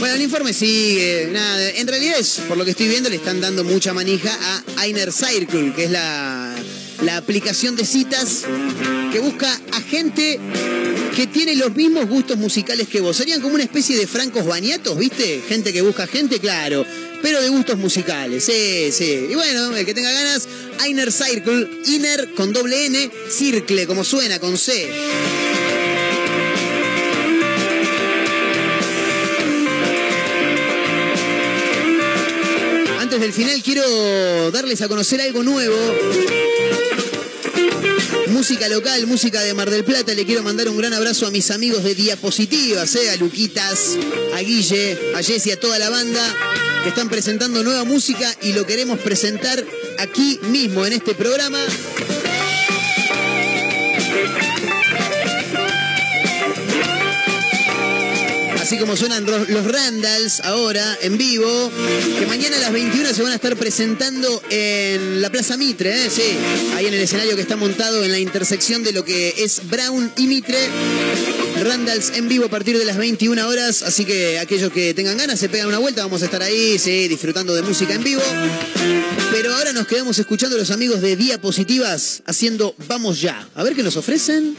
Speaker 3: Bueno, el informe sigue. Nada, en realidad es, por lo que estoy viendo, le están dando mucha manija a Inner Circle, que es la, la aplicación de citas que busca a gente que tiene los mismos gustos musicales que vos. Serían como una especie de francos bañatos, ¿viste? Gente que busca gente, claro. Pero de gustos musicales, sí, sí. Y bueno, el que tenga ganas, Inner Circle, Inner con doble N, Circle, como suena, con C. Antes del final quiero darles a conocer algo nuevo. Música local, música de Mar del Plata. Le quiero mandar un gran abrazo a mis amigos de Diapositivas, eh, a Luquitas, a Guille, a Jessy, a toda la banda que están presentando nueva música y lo queremos presentar aquí mismo en este programa. Así como suenan los Randalls ahora en vivo, que mañana a las 21 se van a estar presentando en la Plaza Mitre, ¿eh? sí, ahí en el escenario que está montado en la intersección de lo que es Brown y Mitre. Randalls en vivo a partir de las 21 horas, así que aquellos que tengan ganas se pegan una vuelta, vamos a estar ahí, disfrutando de música en vivo. Pero ahora nos quedamos escuchando a los amigos de Diapositivas haciendo Vamos Ya. A ver qué nos ofrecen.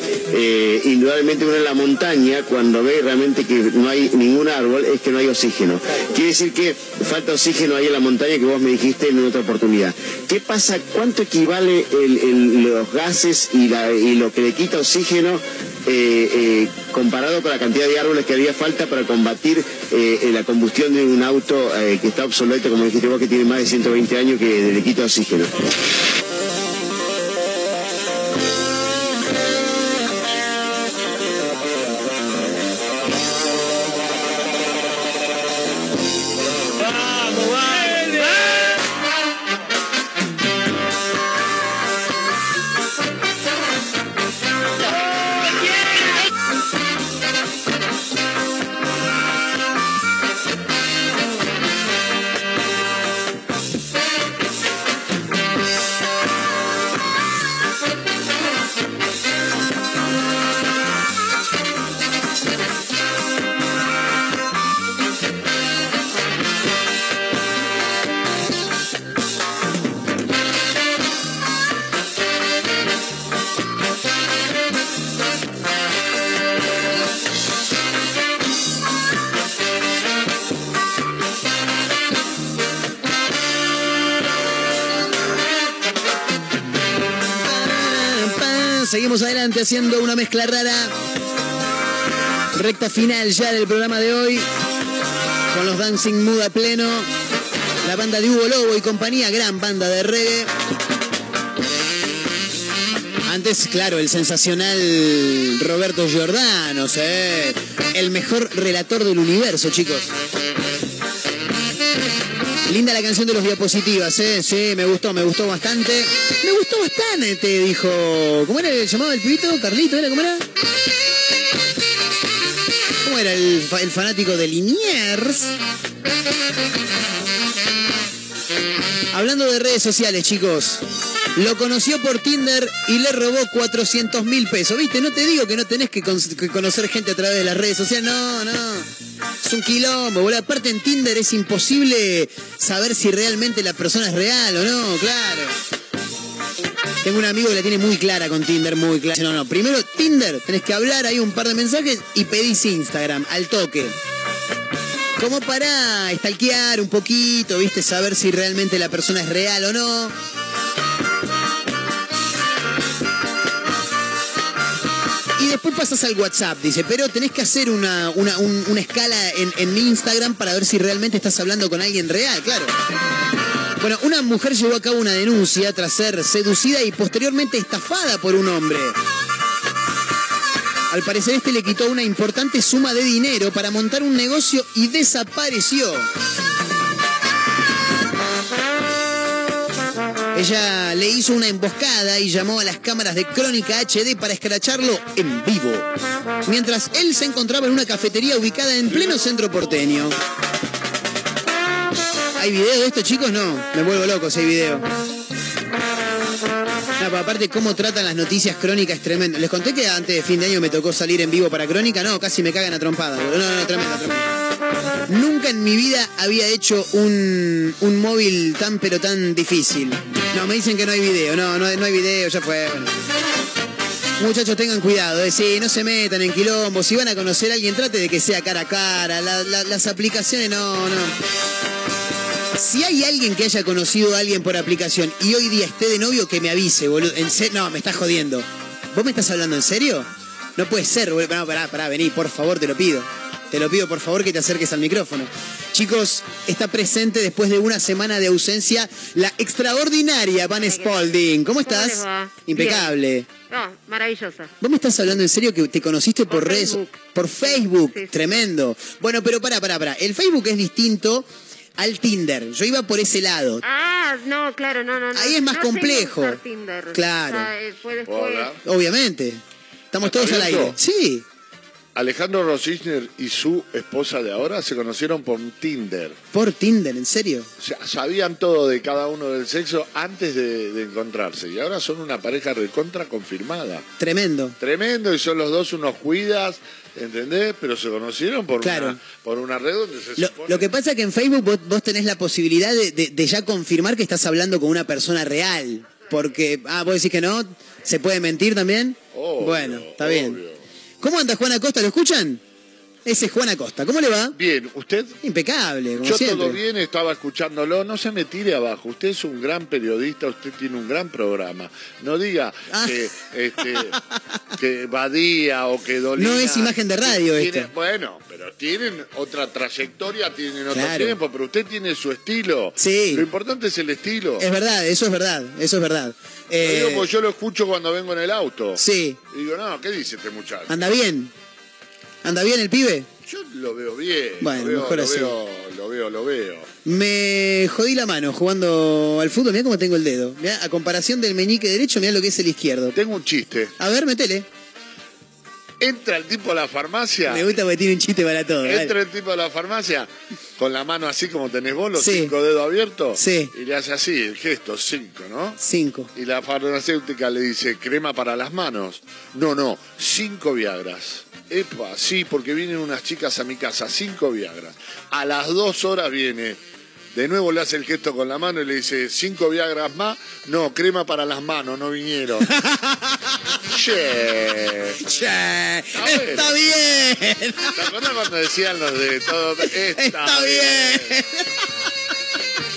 Speaker 13: eh, indudablemente uno en la montaña, cuando ve realmente que no hay ningún árbol, es que no hay oxígeno. Quiere decir que falta oxígeno ahí en la montaña que vos me dijiste en otra oportunidad. ¿Qué pasa? ¿Cuánto equivale el- los gases y, la- y lo que le quita oxígeno eh, eh, comparado con la cantidad de árboles que haría falta para combatir eh, la combustión de un auto eh, que está obsoleto, como dijiste vos, que tiene más de 120 años, que le quita oxígeno?
Speaker 3: Haciendo una mezcla rara. Recta final ya del programa de hoy. Con los Dancing Mood a pleno. La banda de Hugo Lobo y compañía, gran banda de reggae. Antes, claro, el sensacional Roberto Giordano, ¿eh? el mejor relator del universo, chicos. Linda la canción de los diapositivas, ¿eh? Sí, me gustó, me gustó bastante. Me gustó bastante, te dijo. ¿Cómo era el llamado del pibito? ¿Carlito era? ¿Cómo era? ¿Cómo era el, fa- el fanático de Liniers? Hablando de redes sociales, chicos. Lo conoció por Tinder y le robó 400 mil pesos. ¿Viste? No te digo que no tenés que conocer gente a través de las redes sociales. No, no. Un quilombo, boludo. Aparte en Tinder es imposible saber si realmente la persona es real o no, claro. Tengo un amigo que la tiene muy clara con Tinder, muy clara. No, no, primero Tinder, tenés que hablar ahí un par de mensajes y pedís Instagram, al toque. Como para stalkear un poquito, viste, saber si realmente la persona es real o no. Y después pasas al WhatsApp, dice, pero tenés que hacer una, una, un- una escala en, en Instagram para ver si realmente estás hablando con alguien real, claro. Bueno, una mujer llevó a cabo una denuncia tras ser seducida y posteriormente estafada por un hombre. Al parecer este le quitó una importante suma de dinero para montar un negocio y desapareció. Ella le hizo una emboscada y llamó a las cámaras de Crónica HD para escracharlo en vivo. Mientras él se encontraba en una cafetería ubicada en pleno centro porteño. ¿Hay video de esto, chicos? No, me vuelvo loco si hay video. No, aparte, cómo tratan las noticias crónicas es tremendo. Les conté que antes de fin de año me tocó salir en vivo para Crónica. No, casi me cagan a trompada. boludo. No, no, tremendo, tremendo. Nunca en mi vida había hecho un, un móvil tan pero tan difícil. No, me dicen que no hay video. No, no, hay- video, ya fue. Muchachos, tengan cuidado, eh, sí, no se metan en quilombo. Si van a conocer a alguien, trate de que sea cara a cara. La- la- las aplicaciones, no, no. Si hay alguien que haya conocido a alguien por aplicación y hoy día esté de novio, que me avise, boludo. En no, me estás jodiendo. ¿Vos me estás hablando en serio? No puede ser, boludo. No, pará, pará, vení, por favor, te lo pido. Te lo pido, por favor, que te acerques al micrófono. Chicos, está presente después de una semana de ausencia la extraordinaria Van Spalding. ¿Cómo estás?
Speaker 14: les va?
Speaker 3: Impecable.
Speaker 14: No, maravillosa.
Speaker 3: ¿Vos me estás hablando en serio que te conociste por, redes? Por Facebook. Tremendo. Bueno, pero pará, pará, pará. El Facebook es distinto al Tinder. Yo iba por ese lado.
Speaker 14: Ah, no, claro, no, no. no.
Speaker 3: Ahí es más
Speaker 14: No
Speaker 3: complejo.
Speaker 14: Tinder.
Speaker 3: Claro.
Speaker 14: O sea, eh, fue después.
Speaker 15: Hola.
Speaker 3: Obviamente. Estamos todos al aire. Sí.
Speaker 15: Alejandro Rosichner y su esposa de ahora se conocieron por Tinder.
Speaker 3: Por Tinder, ¿en serio?
Speaker 15: O sea, sabían todo de cada uno del sexo antes de, de encontrarse. Y ahora son una pareja recontra confirmada.
Speaker 3: Tremendo.
Speaker 15: Tremendo, y son los dos unos cuidas, ¿entendés? Pero se conocieron por,
Speaker 3: Claro.
Speaker 15: una, por una red donde se
Speaker 3: Lo,
Speaker 15: supone...
Speaker 3: lo que pasa es que en Facebook vos, vos tenés la posibilidad de, de- de ya confirmar que estás hablando con una persona real. Porque, ah, vos decís que no, ¿se puede mentir también? bueno, está bien. ¿Cómo anda Juan Acosta? ¿Lo escuchan? Ese es Juan Acosta. ¿Cómo le va?
Speaker 15: Bien, ¿usted?
Speaker 3: Impecable, como
Speaker 15: Yo
Speaker 3: siempre.
Speaker 15: todo bien, estaba escuchándolo, no se me tire abajo. Usted es un gran periodista, usted tiene un gran programa. No diga
Speaker 3: Ah.
Speaker 15: que, este, que Badía o que Dolina...
Speaker 3: No es imagen de radio
Speaker 15: tiene-
Speaker 3: esto.
Speaker 15: Bueno, pero tienen otra trayectoria, tienen otro
Speaker 3: Claro.
Speaker 15: tiempo, pero usted tiene su estilo.
Speaker 3: Sí.
Speaker 15: Lo importante es el estilo.
Speaker 3: Es verdad, eso es verdad, eso es verdad.
Speaker 15: Lo digo
Speaker 3: Eh,
Speaker 15: porque yo lo escucho cuando vengo en el auto.
Speaker 3: Sí.
Speaker 15: Y digo, no, ¿qué dice este muchacho?
Speaker 3: ¿Anda bien? ¿Anda bien el pibe?
Speaker 15: Yo lo veo bien.
Speaker 3: Bueno,
Speaker 15: lo veo,
Speaker 3: mejor
Speaker 15: lo
Speaker 3: así.
Speaker 15: Veo, lo veo, lo veo.
Speaker 3: Me jodí la mano jugando al fútbol. Mirá cómo tengo el dedo. Mirá, a comparación del meñique derecho, mirá lo que es el izquierdo.
Speaker 15: Tengo un chiste.
Speaker 3: A ver, metele.
Speaker 15: Entra el tipo a la farmacia.
Speaker 3: Me gusta porque tiene un chiste para todo.
Speaker 15: Entra el tipo a la farmacia con la mano así como tenés vos, los
Speaker 3: Sí.
Speaker 15: cinco dedos abiertos.
Speaker 3: Sí.
Speaker 15: Y le hace así, el gesto, cinco, ¿no?
Speaker 3: Cinco.
Speaker 15: Y la farmacéutica le dice, crema para las manos. No, no, cinco Viagras. Epa, sí, porque vienen unas chicas a mi casa, cinco Viagras. A las dos horas viene. De nuevo le hace el gesto con la mano y le dice, cinco Viagras más. No, crema para las manos, no vinieron. che.
Speaker 3: Che, está bien.
Speaker 15: ¿Te acuerdas cuando decían los de todo? Está,
Speaker 3: Está bien.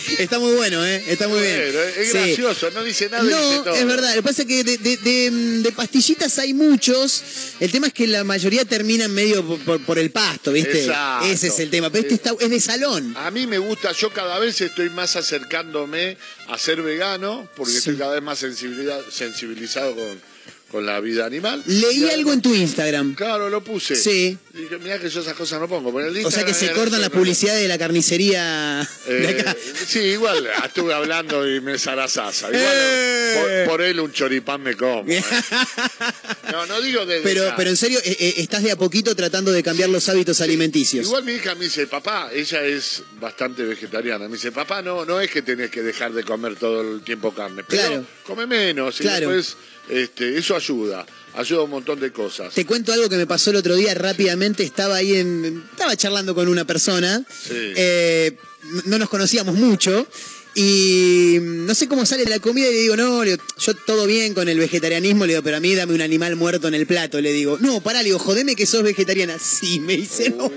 Speaker 3: Está muy bueno, ¿eh? Está muy bien.
Speaker 15: Bueno, es
Speaker 3: Sí.
Speaker 15: gracioso, no dice nada dice
Speaker 3: No,
Speaker 15: todo.
Speaker 3: es verdad. Lo que pasa es que de, de- de- de pastillitas hay muchos. El tema es que la mayoría terminan medio por, por- por el pasto, ¿viste?
Speaker 15: Exacto.
Speaker 3: Ese es el tema. Pero este está, es de salón.
Speaker 15: A mí me gusta, yo cada vez estoy más acercándome a ser vegano, porque estoy cada vez más sensibilidad- sensibilizado con, con la vida animal.
Speaker 3: Leí
Speaker 15: Y
Speaker 3: algo en tu Instagram.
Speaker 15: Claro, lo puse.
Speaker 3: Sí.
Speaker 15: Dije, mirá que yo esas cosas no pongo. pero el
Speaker 3: O sea que se cortan las publicidades de la carnicería de
Speaker 15: Eh,
Speaker 3: acá.
Speaker 15: sí, igual estuve hablando y me zarazaza. Igual
Speaker 3: Eh.
Speaker 15: por, por él un choripán me como. eh. No, no digo de
Speaker 3: Pero, pero en serio, estás de a poquito tratando de cambiar los hábitos alimenticios.
Speaker 15: Igual mi hija me dice, papá, ella es bastante vegetariana. Me dice, papá, no, no es que tenés que dejar de comer todo el tiempo carne. Pero
Speaker 3: Claro.
Speaker 15: come menos. Y
Speaker 3: Claro.
Speaker 15: después, este, eso ayuda. Ayuda un montón de cosas.
Speaker 3: Te cuento algo que me pasó el otro día rápidamente. Estaba ahí en. Estaba charlando con una persona.
Speaker 15: Sí.
Speaker 3: eh, no nos conocíamos mucho. Y no sé cómo sale la comida y le digo, no, digo, yo todo bien con el vegetarianismo, le digo, pero a mí dame un animal muerto en el plato, le digo, no, pará, le digo, jodeme que sos vegetariana. Sí, me dice, no.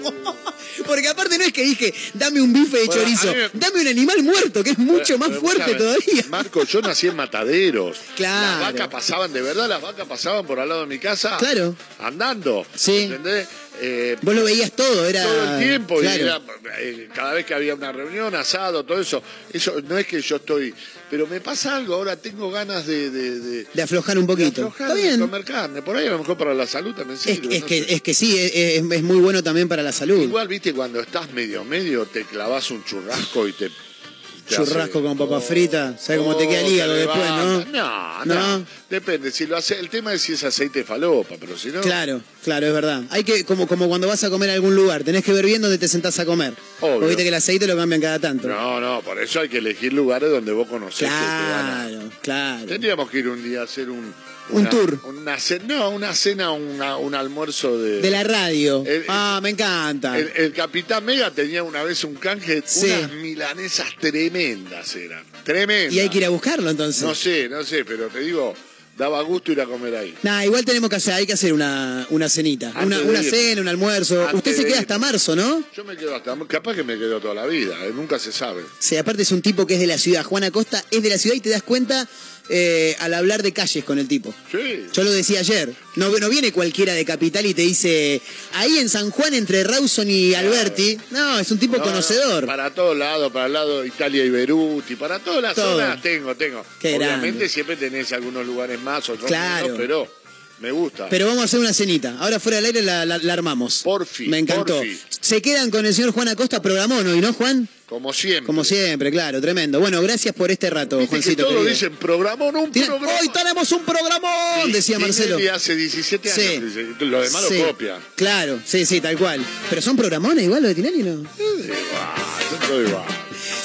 Speaker 3: Porque aparte no es que dije, dame un bife de
Speaker 15: Bueno,
Speaker 3: chorizo,
Speaker 15: me-
Speaker 3: dame un animal muerto, que es mucho más fuerte todavía.
Speaker 15: Marco, yo nací en mataderos.
Speaker 3: Claro.
Speaker 15: Las vacas pasaban, de verdad, las vacas pasaban por al lado de mi casa.
Speaker 3: Claro.
Speaker 15: Andando.
Speaker 3: Sí.
Speaker 15: ¿Entendés? Eh,
Speaker 3: Vos lo veías todo, era.
Speaker 15: todo el tiempo
Speaker 3: Claro.
Speaker 15: y era, eh, cada vez que había una reunión asado todo eso eso no es que yo estoy pero me pasa algo ahora tengo ganas de de, de,
Speaker 3: De aflojar un poquito.
Speaker 15: de aflojar,
Speaker 3: Está
Speaker 15: de
Speaker 3: bien.
Speaker 15: comer carne por ahí a lo mejor para la salud también sirve
Speaker 3: es
Speaker 15: no
Speaker 3: que, es que sí, es, es- muy bueno también para la salud.
Speaker 15: igual viste cuando estás medio medio te clavas un churrasco y te
Speaker 3: churrasco con papa frita. ¿Sabes cómo te queda el hígado después, no?
Speaker 15: No, no,
Speaker 3: ¿No?
Speaker 15: Depende. Si lo hace, el tema es si es aceite de falopa, pero si no.
Speaker 3: Claro, claro, es verdad. Hay que, como, como cuando vas a comer a algún lugar, tenés que ver bien dónde te sentás a comer.
Speaker 15: Obvio.
Speaker 3: Porque viste que el aceite lo cambian cada tanto.
Speaker 15: No, no, por eso hay que elegir lugares donde vos conocés que te van a-
Speaker 3: Claro, claro.
Speaker 15: Tendríamos que ir un día a hacer un.
Speaker 3: Un tour.
Speaker 15: Una cena, no, una cena, una- un almuerzo de.
Speaker 3: De la radio.
Speaker 15: El-
Speaker 3: ah, me encanta.
Speaker 15: El, el Capitán Mega tenía una vez un canje,
Speaker 3: Sí.
Speaker 15: unas milanesas tremendas eran. Tremendas.
Speaker 3: y hay que ir a buscarlo entonces.
Speaker 15: No sé, no sé, pero te digo, daba gusto ir a comer ahí.
Speaker 3: Nah, igual tenemos que hacer, hay que hacer una, una cenita.
Speaker 15: Antes
Speaker 3: Una, una cena, un almuerzo.
Speaker 15: Antes
Speaker 3: Usted se queda hasta marzo, ¿no?
Speaker 15: Yo me quedo hasta, capaz que me quedo toda la vida, eh, nunca se sabe.
Speaker 3: Sí, aparte es un tipo que es de la ciudad. Juan Acosta es de la ciudad y te das cuenta eh, al hablar de calles con el tipo.
Speaker 15: Sí.
Speaker 3: Yo lo decía ayer. No, no viene cualquiera de Capital y te dice, ahí en San Juan entre Rawson y Alberti. No, es un tipo
Speaker 15: No,
Speaker 3: conocedor.
Speaker 15: Para todos lados, para el lado de Italia y Beruti, para todas las
Speaker 3: Todo.
Speaker 15: zonas tengo, tengo.
Speaker 3: Qué
Speaker 15: Obviamente
Speaker 3: grande.
Speaker 15: siempre tenés algunos lugares más, otros
Speaker 3: Claro.
Speaker 15: menos, pero me gusta.
Speaker 3: Pero vamos a hacer una cenita. Ahora fuera del aire la, la- la armamos.
Speaker 15: Por fin,
Speaker 3: Me encantó.
Speaker 15: por fin.
Speaker 3: Se quedan con el señor Juan Acosta, programón hoy, ¿no, Juan?
Speaker 15: Como siempre.
Speaker 3: Como siempre, claro, tremendo. Bueno, gracias por este rato,
Speaker 15: Viste que
Speaker 3: Juancito.
Speaker 15: todos
Speaker 3: querido.
Speaker 15: dicen programón, un programa.
Speaker 3: Hoy tenemos un programón, decía Marcelo.
Speaker 15: Y hace 17 años.
Speaker 3: Sí.
Speaker 15: dice, Lo demás
Speaker 3: Sí.
Speaker 15: lo copia.
Speaker 3: Claro, sí, sí, tal cual. Pero son programones igual lo de Tinelli, ¿no?
Speaker 15: Todo igual.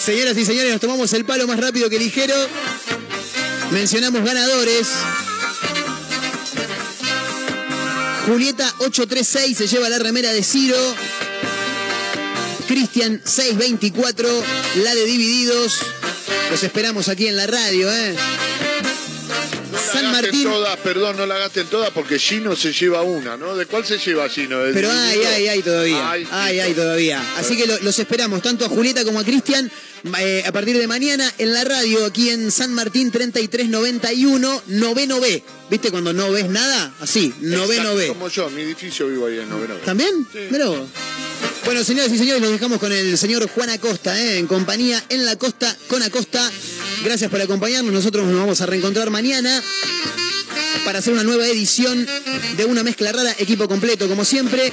Speaker 3: Señoras y señores, nos tomamos el palo más rápido que ligero. Mencionamos ganadores. Julieta 836 se lleva la remera de Ciro. Cristian 624, la de Divididos. Los esperamos aquí en la radio, ¿eh? San
Speaker 15: Gasten
Speaker 3: Martín.
Speaker 15: Todas, perdón, no la gasten todas porque Gino se lleva una, ¿no? ¿De cuál se lleva Gino? ¿Del
Speaker 3: Pero hay, hay, hay todavía.
Speaker 15: Ay,
Speaker 3: Hay, hay todavía. Así que lo- los esperamos, tanto a Julieta como a Cristian, eh, a partir de mañana en la radio, aquí en San Martín 3391, noveno B. ¿Viste cuando no ves nada? Así, noveno
Speaker 15: Exacto,
Speaker 3: B.
Speaker 15: Como yo, mi edificio vivo ahí en noveno.
Speaker 3: ¿También?
Speaker 15: Sí.
Speaker 3: Vos. Bueno, señoras y señores, los dejamos con el señor Juan Acosta, ¿eh? en compañía en la costa con Acosta. Gracias por acompañarnos. Nosotros nos vamos a reencontrar mañana para hacer una nueva edición de una mezcla rara, equipo completo, como siempre.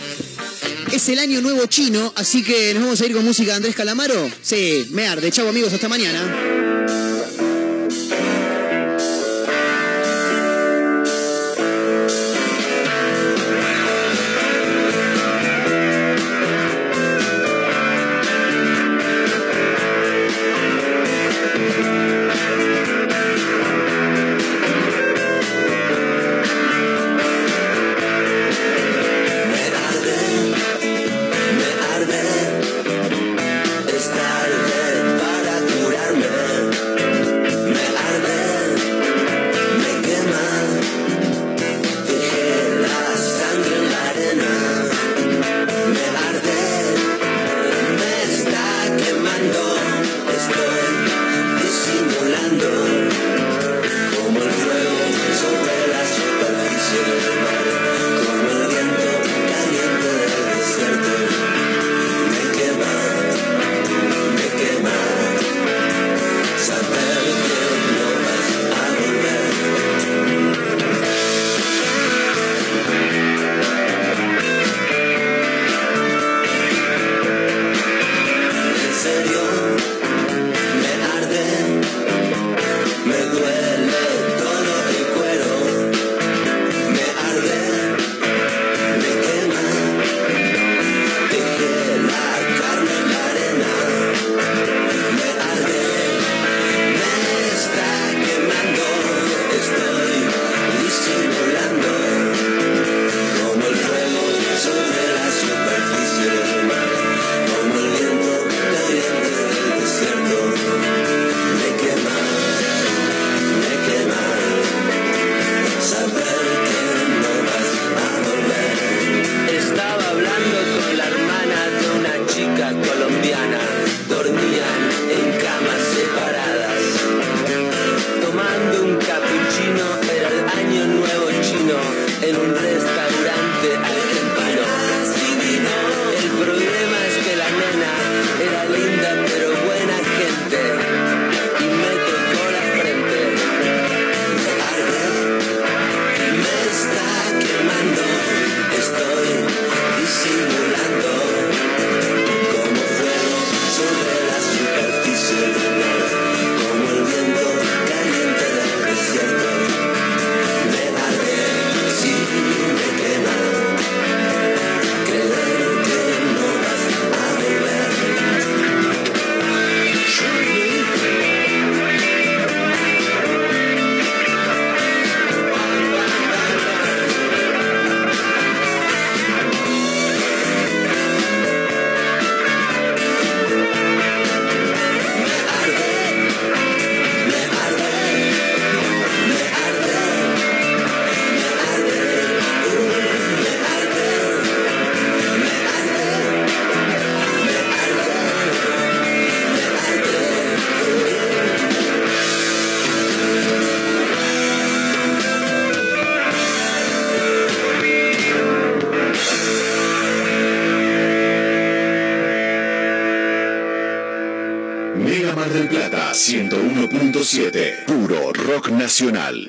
Speaker 3: Es el año nuevo chino, así que nos vamos a ir con música de Andrés Calamaro. Sí, me arde. Chau amigos, hasta mañana.
Speaker 12: Nacional.